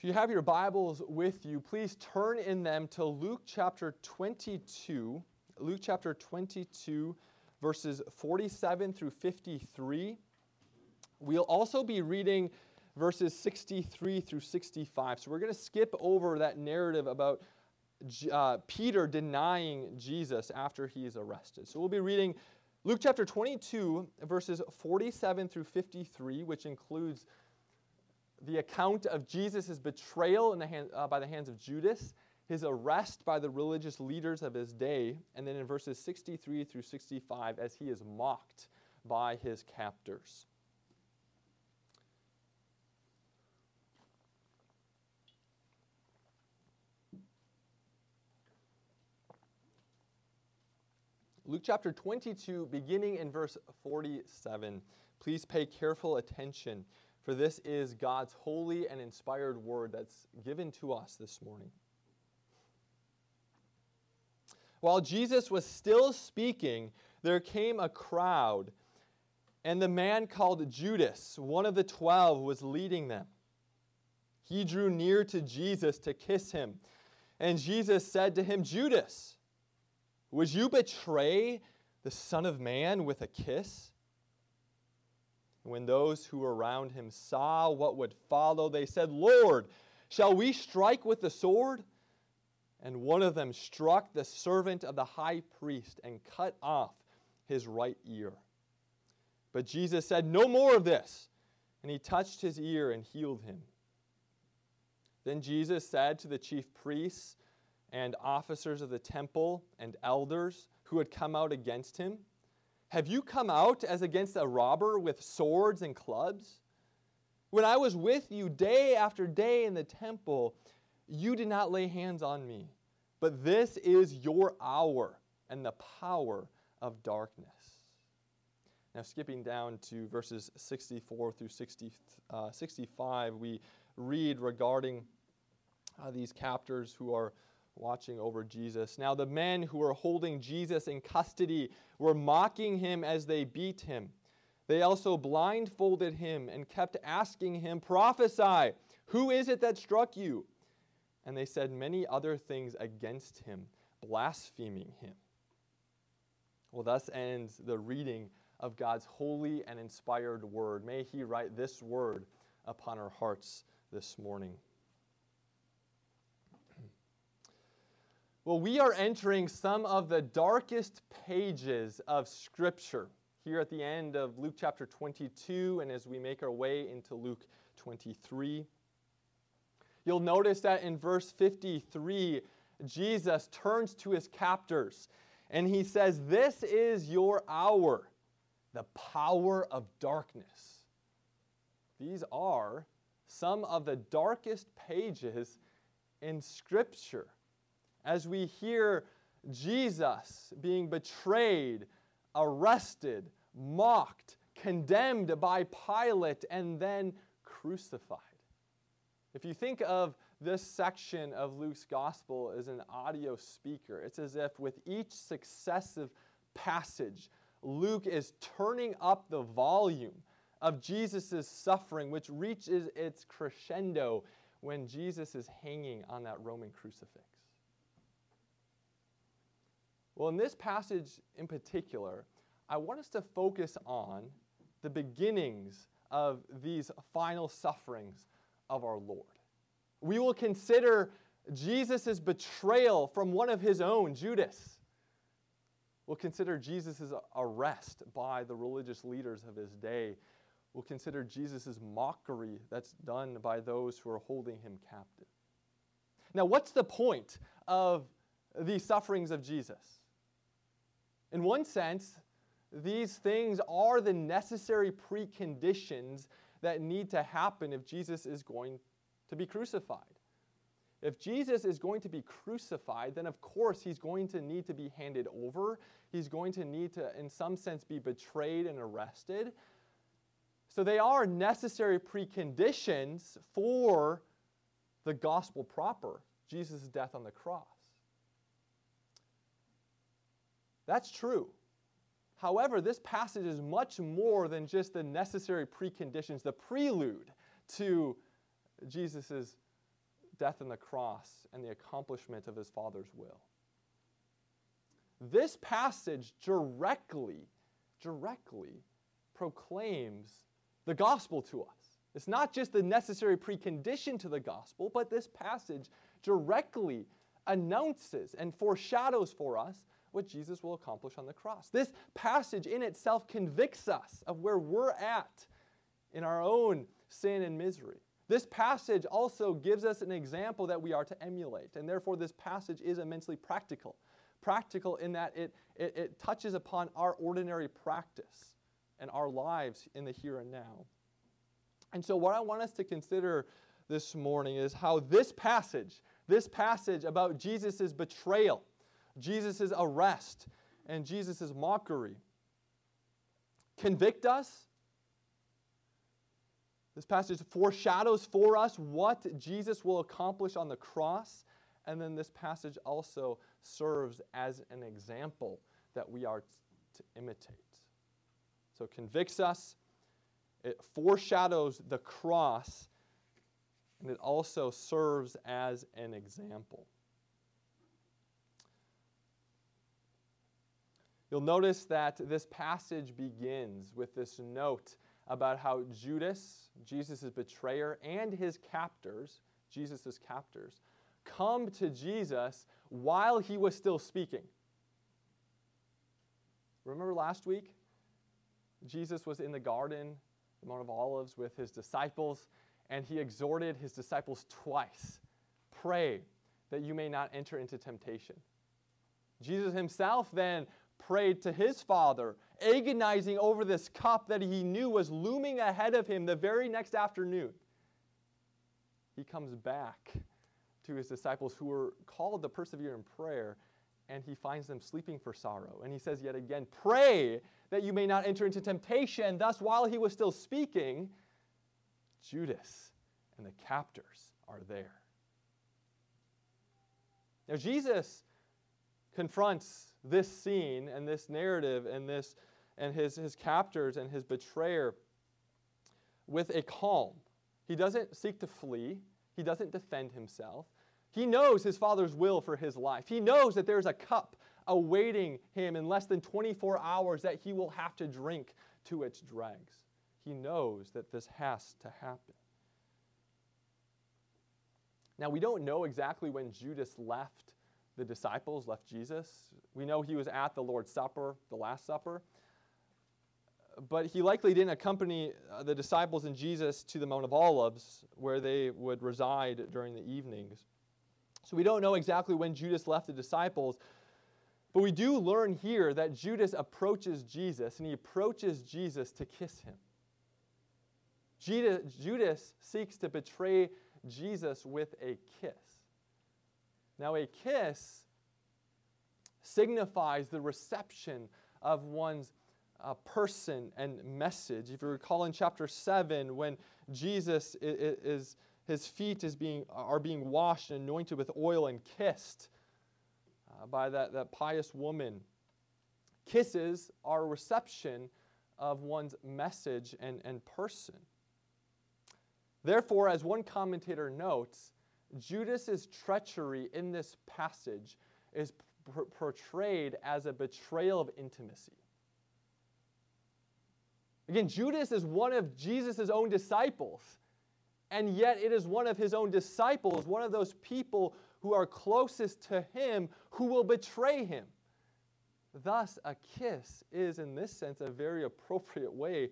If you have your Bibles with you, please turn in them to Luke chapter 22. Luke chapter 22, verses 47 through 53. We'll also be reading verses 63 through 65. So we're going to skip over that narrative about uh, Peter denying Jesus after he is arrested. So we'll be reading Luke chapter 22, verses 47 through 53, which includes the account of Jesus' betrayal the hand, uh, by the hands of Judas, his arrest by the religious leaders of his day, and then in verses 63 through 65, as he is mocked by his captors. Luke chapter 22, beginning in verse 47. Please pay careful attention for this is God's holy and inspired word that's given to us this morning. While Jesus was still speaking, there came a crowd, and the man called Judas, one of the twelve, was leading them. He drew near to Jesus to kiss him, and Jesus said to him, Judas, would you betray the Son of Man with a kiss? When those who were around him saw what would follow, they said, Lord, shall we strike with the sword? And one of them struck the servant of the high priest and cut off his right ear. But Jesus said, No more of this. And he touched his ear and healed him. Then Jesus said to the chief priests and officers of the temple and elders who had come out against him, have you come out as against a robber with swords and clubs? When I was with you day after day in the temple, you did not lay hands on me. But this is your hour and the power of darkness. Now, skipping down to verses 64 through 60, uh, 65, we read regarding uh, these captors who are watching over Jesus. Now, the men who were holding Jesus in custody were mocking him as they beat him. They also blindfolded him and kept asking him, Prophesy, who is it that struck you? And they said many other things against him, blaspheming him. Well, thus ends the reading of God's holy and inspired word. May he write this word upon our hearts this morning. Well, we are entering some of the darkest pages of Scripture here at the end of Luke chapter 22 and as we make our way into Luke 23. You'll notice that in verse 53, Jesus turns to his captors and he says, This is your hour, the power of darkness. These are some of the darkest pages in Scripture as we hear Jesus being betrayed, arrested, mocked, condemned by Pilate, and then crucified. If you think of this section of Luke's gospel as an audio speaker, it's as if with each successive passage, Luke is turning up the volume of Jesus' suffering, which reaches its crescendo when Jesus is hanging on that Roman crucifix. Well, in this passage in particular, I want us to focus on the beginnings of these final sufferings of our Lord. We will consider Jesus' betrayal from one of his own, Judas. We'll consider Jesus' arrest by the religious leaders of his day. We'll consider Jesus' mockery that's done by those who are holding him captive. Now, what's the point of the sufferings of Jesus? In one sense, these things are the necessary preconditions that need to happen if Jesus is going to be crucified. If Jesus is going to be crucified, then of course he's going to need to be handed over. He's going to need to, in some sense, be betrayed and arrested. So they are necessary preconditions for the gospel proper, Jesus' death on the cross. That's true. However, this passage is much more than just the necessary preconditions, the prelude to Jesus' death on the cross and the accomplishment of his Father's will. This passage directly, directly proclaims the gospel to us. It's not just the necessary precondition to the gospel, but this passage directly announces and foreshadows for us what Jesus will accomplish on the cross. This passage in itself convicts us of where we're at in our own sin and misery. This passage also gives us an example that we are to emulate, and therefore, this passage is immensely practical. Practical in that it, it, it touches upon our ordinary practice and our lives in the here and now. And so, what I want us to consider this morning is how this passage, this passage about Jesus' betrayal, Jesus' arrest, and Jesus' mockery, convict us. This passage foreshadows for us what Jesus will accomplish on the cross. And then this passage also serves as an example that we are to imitate. So convicts us, it foreshadows the cross, and it also serves as an example. You'll notice that this passage begins with this note about how Judas, Jesus' betrayer, and his captors, Jesus' captors, come to Jesus while he was still speaking. Remember last week? Jesus was in the garden, the Mount of Olives, with his disciples, and he exhorted his disciples twice pray that you may not enter into temptation. Jesus himself then prayed to his Father, agonizing over this cup that he knew was looming ahead of him the very next afternoon. He comes back to his disciples who were called to persevere in prayer, and he finds them sleeping for sorrow. And he says yet again, Pray that you may not enter into temptation. Thus, while he was still speaking, Judas and the captors are there. Now, Jesus confronts this scene and this narrative and this and his, his captors and his betrayer with a calm. He doesn't seek to flee. He doesn't defend himself. He knows his father's will for his life. He knows that there's a cup awaiting him in less than 24 hours that he will have to drink to its dregs. He knows that this has to happen. Now, we don't know exactly when Judas left the disciples, left Jesus. We know he was at the Lord's Supper, the Last Supper. But he likely didn't accompany uh, the disciples and Jesus to the Mount of Olives, where they would reside during the evenings. So we don't know exactly when Judas left the disciples, but we do learn here that Judas approaches Jesus and he approaches Jesus to kiss him. Judas seeks to betray Jesus with a kiss. Now, a kiss signifies the reception of one's uh, person and message. If you recall in chapter 7, when Jesus is, is his feet is being, are being washed and anointed with oil and kissed uh, by that, that pious woman. Kisses are reception of one's message and, and person. Therefore, as one commentator notes, Judas's treachery in this passage is p- portrayed as a betrayal of intimacy. Again, Judas is one of Jesus' own disciples and yet it is one of his own disciples, one of those people who are closest to him, who will betray him. Thus, a kiss is, in this sense, a very appropriate way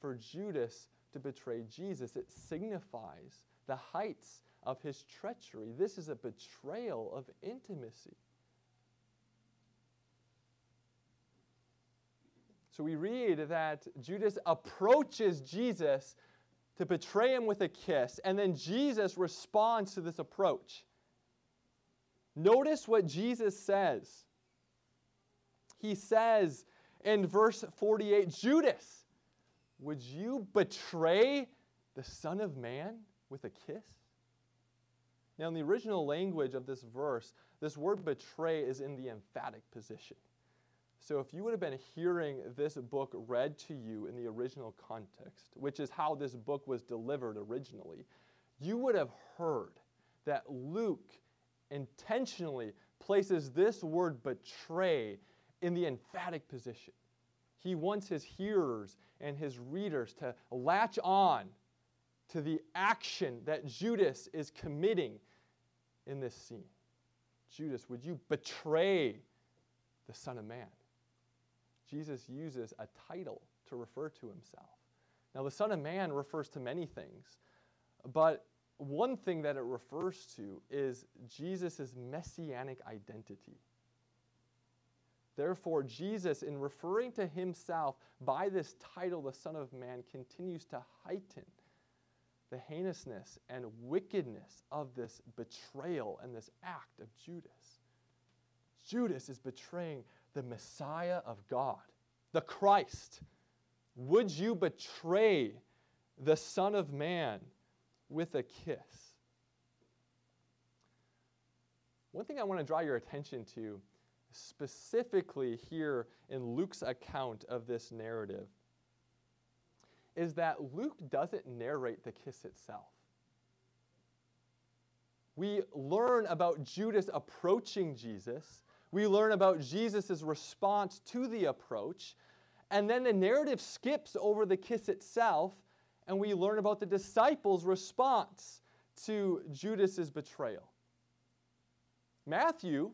for Judas to betray Jesus. It signifies the heights of his treachery. This is a betrayal of intimacy. So we read that Judas approaches Jesus to betray him with a kiss. And then Jesus responds to this approach. Notice what Jesus says. He says in verse 48 Judas, would you betray the Son of Man with a kiss? Now, in the original language of this verse, this word betray is in the emphatic position. So, if you would have been hearing this book read to you in the original context, which is how this book was delivered originally, you would have heard that Luke intentionally places this word betray in the emphatic position. He wants his hearers and his readers to latch on to the action that Judas is committing in this scene. Judas, would you betray the Son of Man? Jesus uses a title to refer to himself. Now, the Son of Man refers to many things, but one thing that it refers to is Jesus' messianic identity. Therefore, Jesus, in referring to himself by this title, the Son of Man, continues to heighten the heinousness and wickedness of this betrayal and this act of Judas. Judas is betraying the Messiah of God, the Christ. Would you betray the Son of Man with a kiss? One thing I want to draw your attention to, specifically here in Luke's account of this narrative, is that Luke doesn't narrate the kiss itself. We learn about Judas approaching Jesus. We learn about Jesus' response to the approach. And then the narrative skips over the kiss itself, and we learn about the disciples' response to Judas's betrayal. Matthew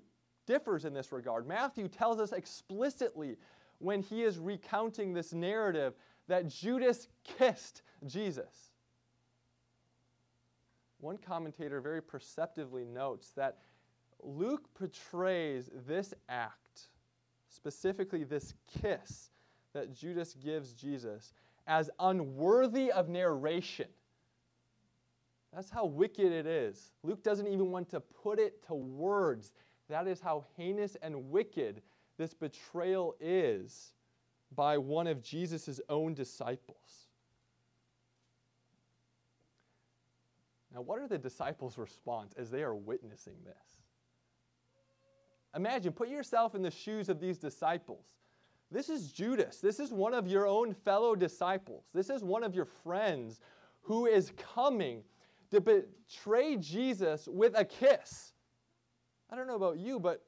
differs in this regard. Matthew tells us explicitly when he is recounting this narrative that Judas kissed Jesus. One commentator very perceptively notes that Luke portrays this act, specifically this kiss that Judas gives Jesus, as unworthy of narration. That's how wicked it is. Luke doesn't even want to put it to words. That is how heinous and wicked this betrayal is by one of Jesus' own disciples. Now, what are the disciples' response as they are witnessing this? Imagine, put yourself in the shoes of these disciples. This is Judas. This is one of your own fellow disciples. This is one of your friends who is coming to betray Jesus with a kiss. I don't know about you, but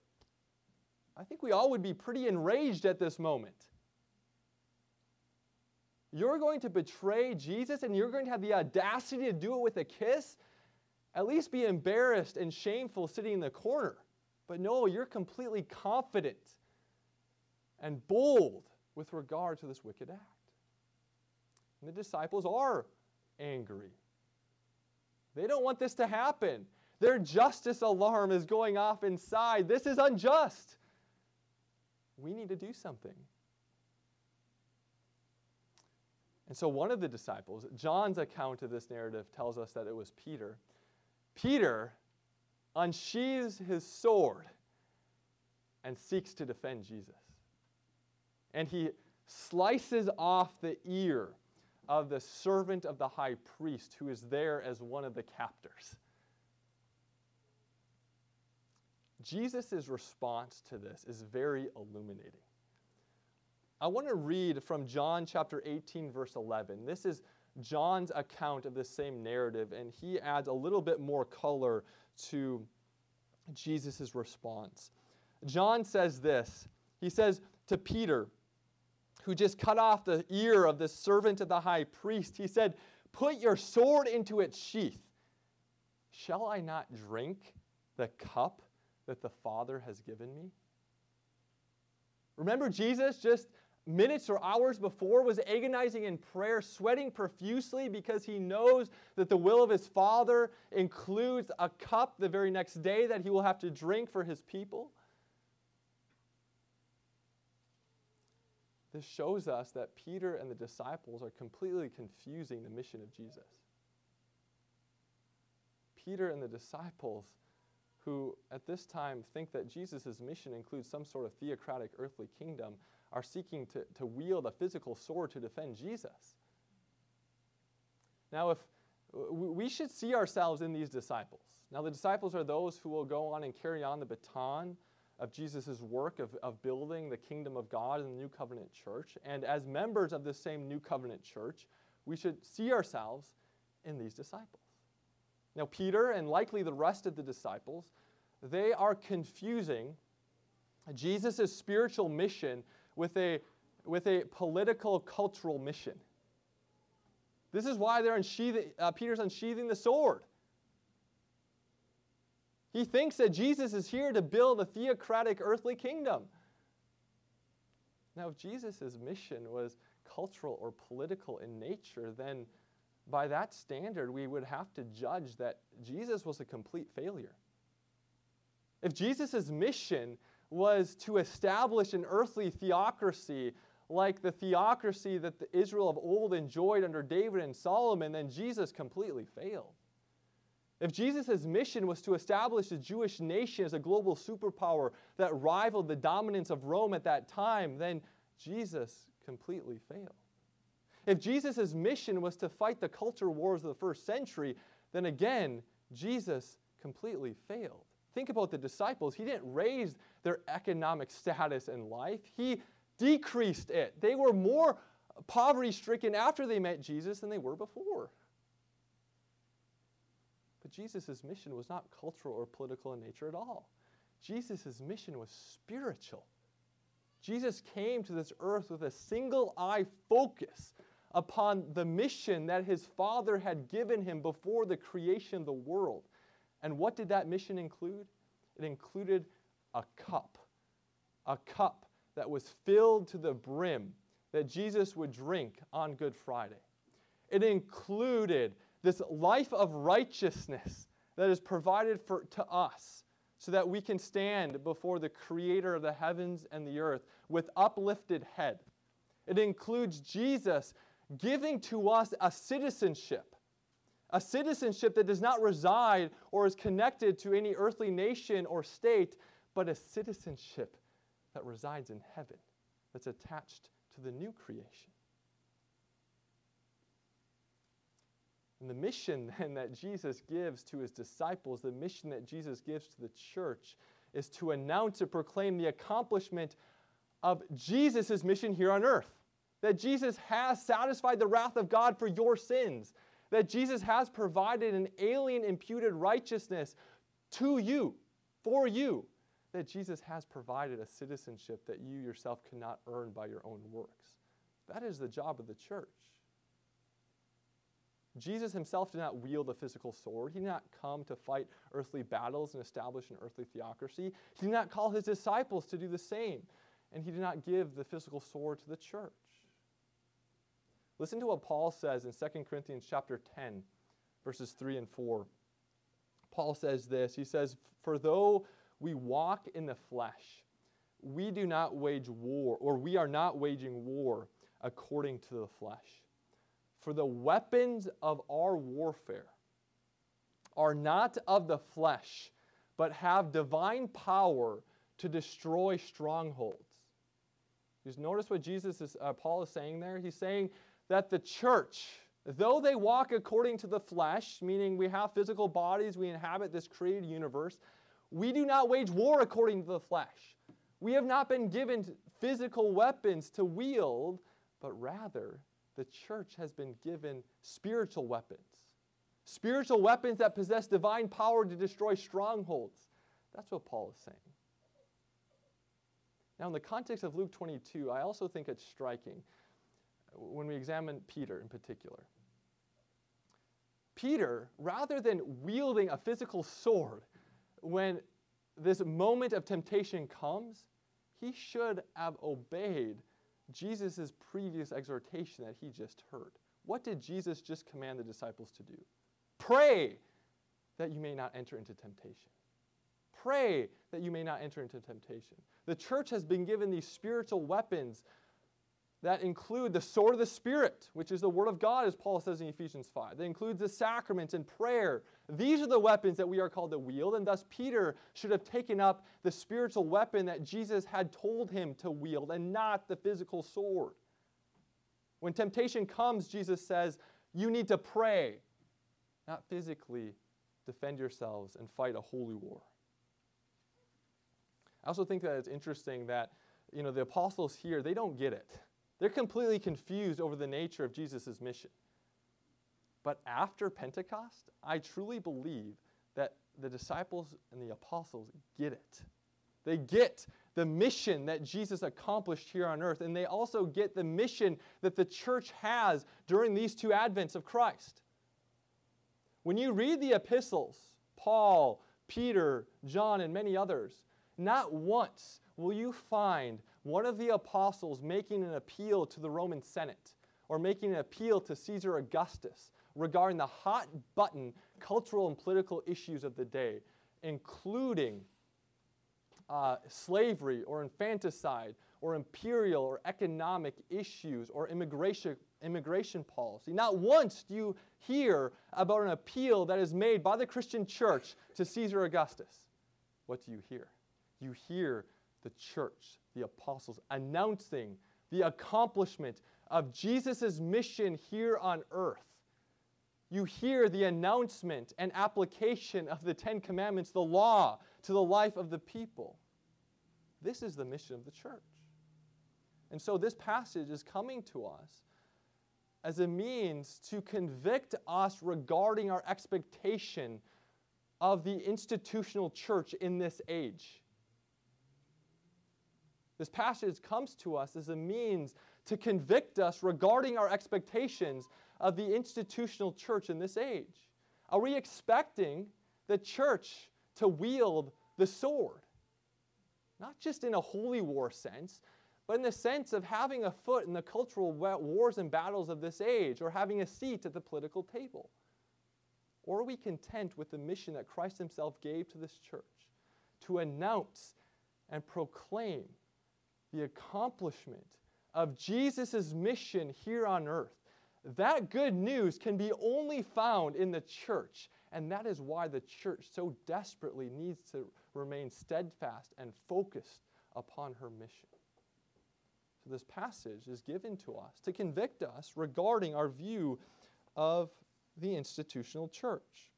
I think we all would be pretty enraged at this moment. You're going to betray Jesus and you're going to have the audacity to do it with a kiss? At least be embarrassed and shameful sitting in the corner. But no, you're completely confident and bold with regard to this wicked act. And the disciples are angry. They don't want this to happen. Their justice alarm is going off inside. This is unjust. We need to do something. And so one of the disciples, John's account of this narrative tells us that it was Peter. Peter unsheathes his sword and seeks to defend Jesus. And he slices off the ear of the servant of the high priest who is there as one of the captors. Jesus' response to this is very illuminating. I want to read from John chapter 18, verse 11. This is John's account of the same narrative, and he adds a little bit more color to Jesus' response. John says this He says to Peter, who just cut off the ear of the servant of the high priest, he said, Put your sword into its sheath. Shall I not drink the cup that the Father has given me? Remember Jesus just minutes or hours before was agonizing in prayer, sweating profusely because he knows that the will of his Father includes a cup the very next day that he will have to drink for his people. This shows us that Peter and the disciples are completely confusing the mission of Jesus. Peter and the disciples, who at this time think that Jesus' mission includes some sort of theocratic earthly kingdom, are seeking to, to wield a physical sword to defend Jesus. Now, if we should see ourselves in these disciples. Now, the disciples are those who will go on and carry on the baton of Jesus' work of, of building the kingdom of God in the New Covenant church. And as members of this same New Covenant church, we should see ourselves in these disciples. Now, Peter and likely the rest of the disciples, they are confusing Jesus' spiritual mission with a, with a political cultural mission. This is why they're unsheathing, uh, Peter's unsheathing the sword. He thinks that Jesus is here to build a theocratic earthly kingdom. Now, if Jesus' mission was cultural or political in nature, then by that standard, we would have to judge that Jesus was a complete failure. If Jesus' mission was to establish an earthly theocracy like the theocracy that the Israel of old enjoyed under David and Solomon, then Jesus completely failed. If Jesus' mission was to establish the Jewish nation as a global superpower that rivaled the dominance of Rome at that time, then Jesus completely failed. If Jesus' mission was to fight the culture wars of the first century, then again, Jesus completely failed. Think about the disciples. He didn't raise their economic status in life, He decreased it. They were more poverty stricken after they met Jesus than they were before. But Jesus' mission was not cultural or political in nature at all. Jesus' mission was spiritual. Jesus came to this earth with a single eye focus upon the mission that his Father had given him before the creation of the world. And what did that mission include? It included a cup, a cup that was filled to the brim that Jesus would drink on Good Friday. It included this life of righteousness that is provided for, to us so that we can stand before the creator of the heavens and the earth with uplifted head. It includes Jesus giving to us a citizenship, a citizenship that does not reside or is connected to any earthly nation or state, but a citizenship that resides in heaven, that's attached to the new creation. And the mission then that Jesus gives to his disciples, the mission that Jesus gives to the church, is to announce and proclaim the accomplishment of Jesus' mission here on earth. That Jesus has satisfied the wrath of God for your sins. That Jesus has provided an alien imputed righteousness to you, for you. That Jesus has provided a citizenship that you yourself cannot earn by your own works. That is the job of the church. Jesus himself did not wield a physical sword. He did not come to fight earthly battles and establish an earthly theocracy. He did not call his disciples to do the same. And he did not give the physical sword to the church. Listen to what Paul says in 2 Corinthians chapter 10, verses 3 and 4. Paul says this He says, For though we walk in the flesh, we do not wage war, or we are not waging war according to the flesh. For the weapons of our warfare are not of the flesh, but have divine power to destroy strongholds. Just notice what Jesus is, uh, Paul is saying there. He's saying that the church, though they walk according to the flesh, meaning we have physical bodies, we inhabit this created universe, we do not wage war according to the flesh. We have not been given physical weapons to wield, but rather the church has been given spiritual weapons. Spiritual weapons that possess divine power to destroy strongholds. That's what Paul is saying. Now, in the context of Luke 22, I also think it's striking when we examine Peter in particular. Peter, rather than wielding a physical sword when this moment of temptation comes, he should have obeyed Jesus' previous exhortation that he just heard. What did Jesus just command the disciples to do? Pray that you may not enter into temptation. Pray that you may not enter into temptation. The church has been given these spiritual weapons that include the sword of the Spirit, which is the Word of God, as Paul says in Ephesians 5. That includes the sacraments and prayer. These are the weapons that we are called to wield, and thus Peter should have taken up the spiritual weapon that Jesus had told him to wield and not the physical sword. When temptation comes, Jesus says, you need to pray, not physically defend yourselves and fight a holy war. I also think that it's interesting that you know the apostles here, they don't get it. They're completely confused over the nature of Jesus' mission. But after Pentecost, I truly believe that the disciples and the apostles get it. They get the mission that Jesus accomplished here on earth, and they also get the mission that the church has during these two advents of Christ. When you read the epistles, Paul, Peter, John, and many others, not once will you find one of the apostles making an appeal to the Roman Senate or making an appeal to Caesar Augustus regarding the hot button cultural and political issues of the day, including uh, slavery or infanticide or imperial or economic issues or immigration, immigration policy. Not once do you hear about an appeal that is made by the Christian church to Caesar Augustus. What do you hear? You hear the church, the apostles, announcing the accomplishment of Jesus' mission here on earth. You hear the announcement and application of the Ten Commandments, the law, to the life of the people. This is the mission of the church. And so this passage is coming to us as a means to convict us regarding our expectation of the institutional church in this age. This passage comes to us as a means to convict us regarding our expectations of the institutional church in this age. Are we expecting the church to wield the sword? Not just in a holy war sense, but in the sense of having a foot in the cultural wars and battles of this age or having a seat at the political table? Or are we content with the mission that Christ Himself gave to this church to announce and proclaim the accomplishment of Jesus' mission here on earth? That good news can be only found in the church, and that is why the church so desperately needs to remain steadfast and focused upon her mission. So, this passage is given to us to convict us regarding our view of the institutional church.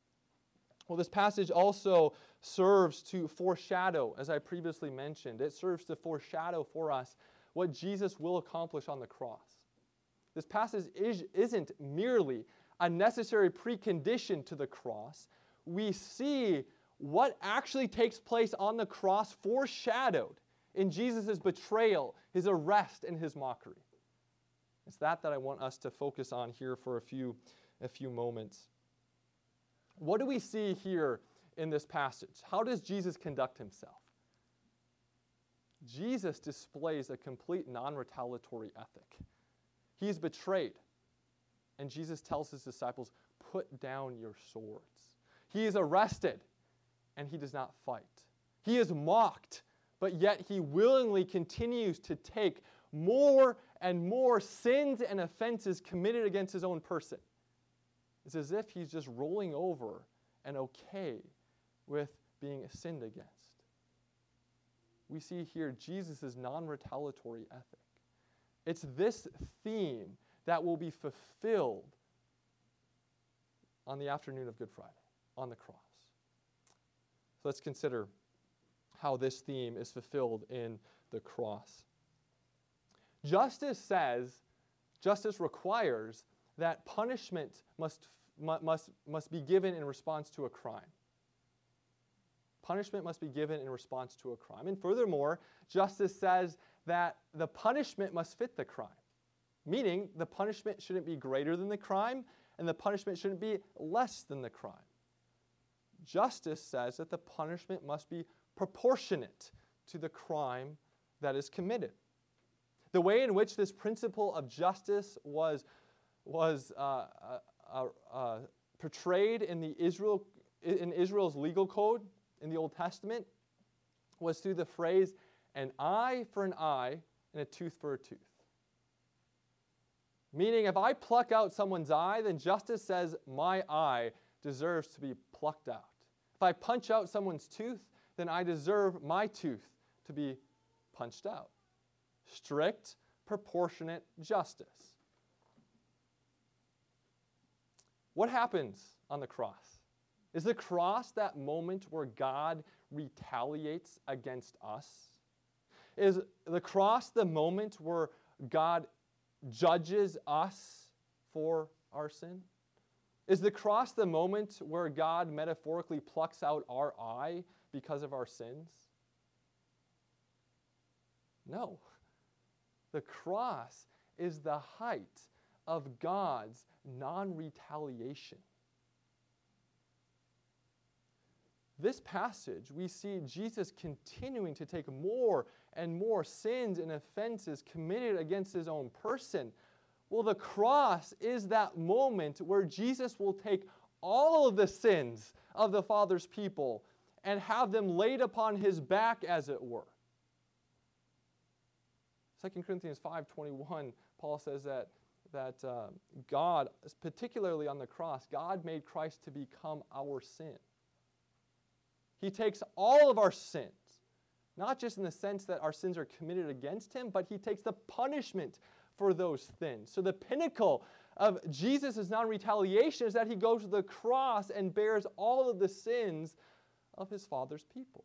Well, this passage also serves to foreshadow, as I previously mentioned, it serves to foreshadow for us what Jesus will accomplish on the cross. This passage is, isn't merely a necessary precondition to the cross. We see what actually takes place on the cross foreshadowed in Jesus' betrayal, his arrest, and his mockery. It's that that I want us to focus on here for a few, a few moments. What do we see here in this passage? How does Jesus conduct himself? Jesus displays a complete non retaliatory ethic. He is betrayed, and Jesus tells his disciples, Put down your swords. He is arrested, and he does not fight. He is mocked, but yet he willingly continues to take more and more sins and offenses committed against his own person. It's as if he's just rolling over and okay with being sinned against. We see here Jesus' non retaliatory ethic. It's this theme that will be fulfilled on the afternoon of Good Friday, on the cross. So let's consider how this theme is fulfilled in the cross. Justice says, justice requires that punishment must, must, must be given in response to a crime. Punishment must be given in response to a crime. And furthermore, justice says that the punishment must fit the crime, meaning the punishment shouldn't be greater than the crime and the punishment shouldn't be less than the crime. Justice says that the punishment must be proportionate to the crime that is committed. The way in which this principle of justice was, was uh, uh, uh, uh, portrayed in, the Israel, in Israel's legal code in the Old Testament was through the phrase, an eye for an eye and a tooth for a tooth. Meaning, if I pluck out someone's eye, then justice says my eye deserves to be plucked out. If I punch out someone's tooth, then I deserve my tooth to be punched out. Strict, proportionate justice. What happens on the cross? Is the cross that moment where God retaliates against us? Is the cross the moment where God judges us for our sin? Is the cross the moment where God metaphorically plucks out our eye because of our sins? No. The cross is the height of God's non retaliation. This passage, we see Jesus continuing to take more and more sins and offenses committed against his own person. Well, the cross is that moment where Jesus will take all of the sins of the Father's people and have them laid upon his back, as it were. 2 Corinthians 5:21, Paul says that, that uh, God, particularly on the cross, God made Christ to become our sin. He takes all of our sins, not just in the sense that our sins are committed against him, but he takes the punishment for those sins. So the pinnacle of Jesus' non retaliation is that he goes to the cross and bears all of the sins of his Father's people.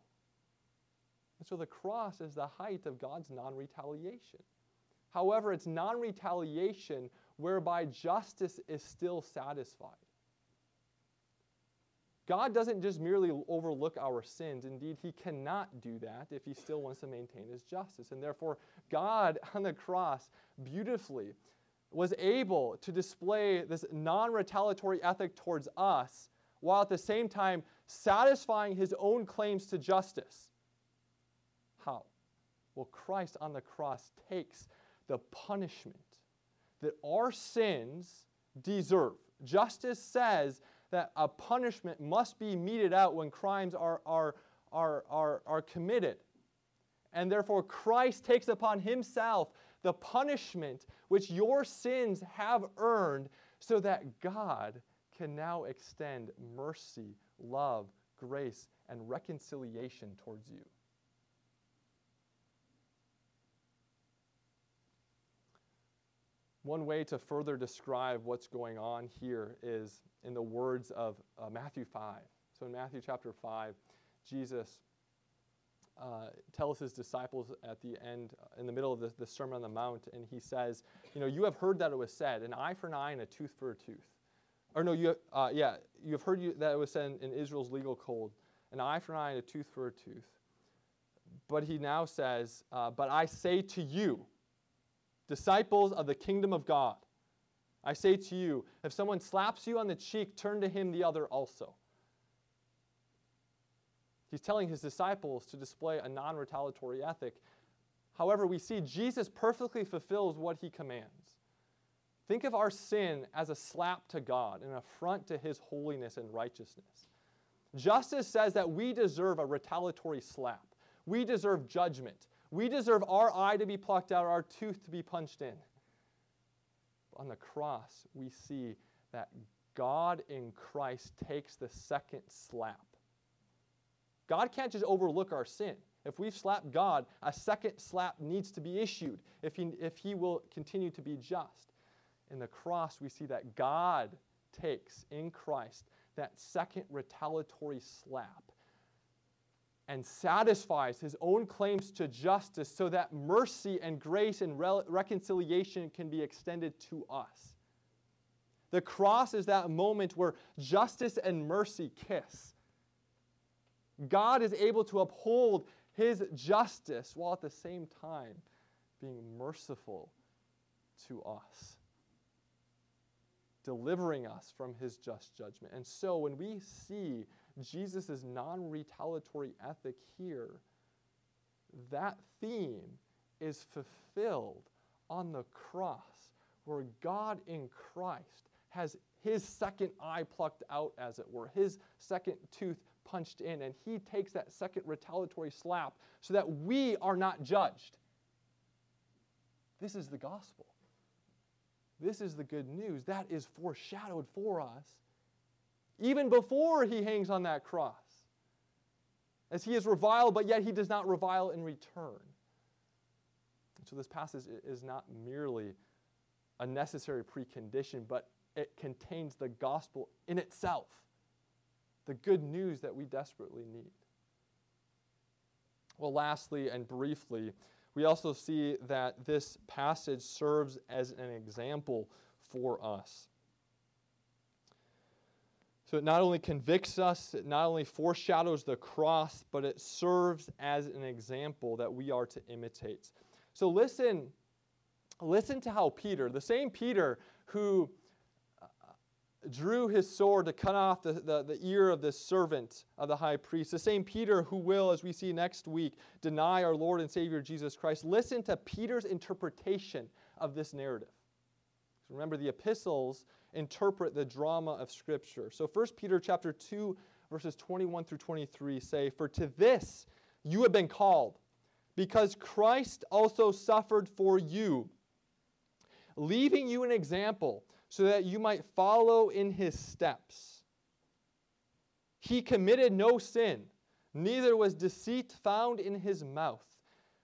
And so the cross is the height of God's non retaliation. However, it's non retaliation whereby justice is still satisfied. God doesn't just merely overlook our sins. Indeed, He cannot do that if He still wants to maintain His justice. And therefore, God on the cross beautifully was able to display this non retaliatory ethic towards us while at the same time satisfying His own claims to justice. How? Well, Christ on the cross takes the punishment that our sins deserve. Justice says that a punishment must be meted out when crimes are, are, are, are, are committed. And therefore, Christ takes upon himself the punishment which your sins have earned so that God can now extend mercy, love, grace, and reconciliation towards you. One way to further describe what's going on here is in the words of uh, Matthew 5. So in Matthew chapter 5, Jesus uh, tells his disciples at the end, uh, in the middle of the, the, Sermon on the Mount, and he says, You know, you have heard that it was said, an eye for an eye and a tooth for a tooth. Or no, you, uh, yeah, you have heard you, that it was said in, in Israel's legal code, an eye for an eye and a tooth for a tooth. But he now says, uh, But I say to you, disciples of the kingdom of God, I say to you, if someone slaps you on the cheek, turn to him the other also. He's telling his disciples to display a non retaliatory ethic. However, we see Jesus perfectly fulfills what he commands. Think of our sin as a slap to God, an affront to his holiness and righteousness. Justice says that we deserve a retaliatory slap. We deserve judgment. We deserve our eye to be plucked out, our tooth to be punched in on the cross, we see that God in Christ takes the second slap. God can't just overlook our sin. If we've slapped God, a second slap needs to be issued if he, if he will continue to be just. In the cross, we see that God takes in Christ that second retaliatory slap and satisfies his own claims to justice so that mercy and grace and re- reconciliation can be extended to us. The cross is that moment where justice and mercy kiss. God is able to uphold his justice while at the same time being merciful to us, delivering us from his just judgment. And so when we see Jesus' non retaliatory ethic here, that theme is fulfilled on the cross, where God in Christ has his second eye plucked out, as it were, his second tooth punched in, and he takes that second retaliatory slap so that we are not judged. This is the gospel. This is the good news. That is foreshadowed for us even before he hangs on that cross. As he is reviled, but yet he does not revile in return. So, this passage is not merely a necessary precondition, but it contains the gospel in itself, the good news that we desperately need. Well, lastly and briefly, we also see that this passage serves as an example for us. So it not only convicts us, it not only foreshadows the cross, but it serves as an example that we are to imitate. So listen, listen to how Peter, the same Peter who uh, drew his sword to cut off the, the, the, ear of this servant of the high priest, the same Peter who will, as we see next week, deny our Lord and Savior Jesus Christ. Listen to Peter's interpretation of this narrative. Remember, the epistles interpret the drama of Scripture. So 1 Peter chapter 2, verses 21 through 23 say, For to this you have been called, because Christ also suffered for you, leaving you an example so that you might follow in his steps. He committed no sin, neither was deceit found in his mouth.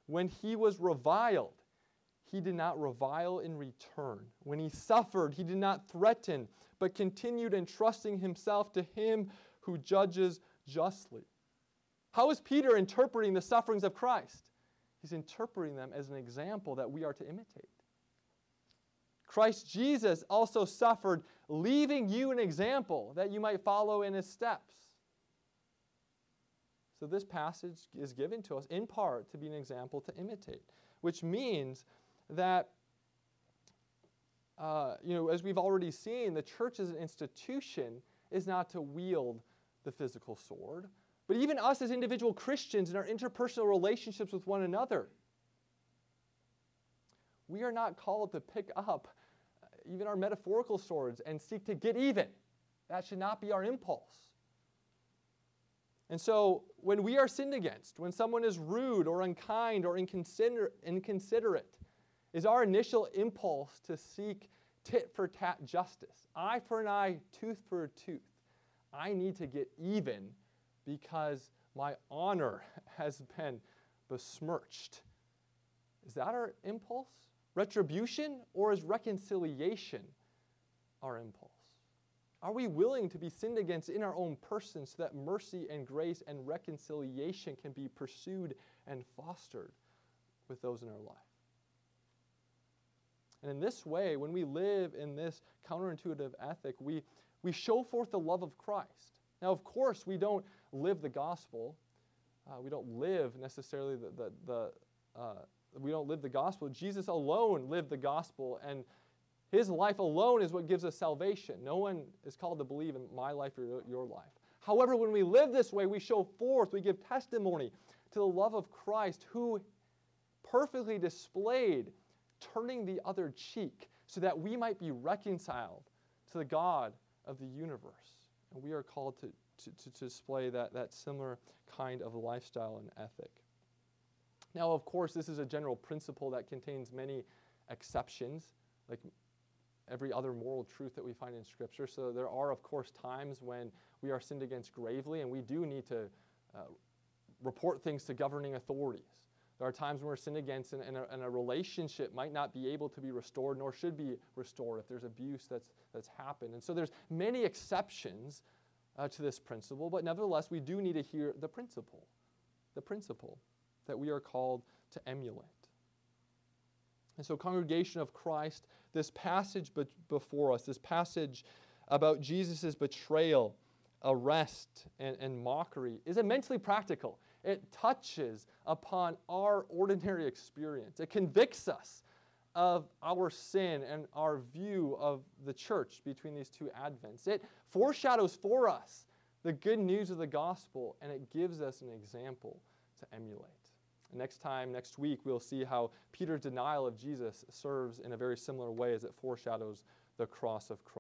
When he was reviled, he did not revile in return. When he suffered, he did not threaten, but continued entrusting himself to him who judges justly. How is Peter interpreting the sufferings of Christ? He's interpreting them as an example that we are to imitate. Christ Jesus also suffered, leaving you an example that you might follow in his steps. So, this passage is given to us in part to be an example to imitate, which means that, uh, you know, as we've already seen, the church as an institution is not to wield the physical sword, but even us as individual Christians in our interpersonal relationships with one another. We are not called to pick up uh, even our metaphorical swords and seek to get even. That should not be our impulse. And so, when we are sinned against, when someone is rude or unkind or inconsider- inconsiderate, is our initial impulse to seek tit for tat justice, eye for an eye, tooth for a tooth. I need to get even because my honor has been besmirched. Is that our impulse? Retribution or is reconciliation our impulse? Are we willing to be sinned against in our own person so that mercy and grace and reconciliation can be pursued and fostered with those in our life? And in this way, when we live in this counterintuitive ethic, we, we show forth the love of Christ. Now, of course, we don't live the gospel. Uh, we don't live necessarily the, the, the uh, we don't live the gospel. Jesus alone lived the gospel, and his life alone is what gives us salvation. No one is called to believe in my life or your life. However, when we live this way, we show forth, we give testimony to the love of Christ, who perfectly displayed turning the other cheek so that we might be reconciled to the God of the universe. And we are called to, to, to, display that, that similar kind of lifestyle and ethic. Now, of course, this is a general principle that contains many exceptions, like every other moral truth that we find in Scripture. So there are, of course, times when we are sinned against gravely, and we do need to uh, report things to governing authorities. There are times when we're sinned against and, and, a, and, a, relationship might not be able to be restored nor should be restored if there's abuse that's, that's happened. And so there's many exceptions uh, to this principle, but nevertheless, we do need to hear the principle, the principle that we are called to emulate. And so, congregation of Christ, this passage be- before us, this passage about Jesus' betrayal, arrest, and, and mockery, is immensely practical. It touches upon our ordinary experience. It convicts us of our sin and our view of the church between these two advents. It foreshadows for us the good news of the gospel and it gives us an example to emulate. next time, next week, we'll see how Peter's denial of Jesus serves in a very similar way as it foreshadows the cross of Christ.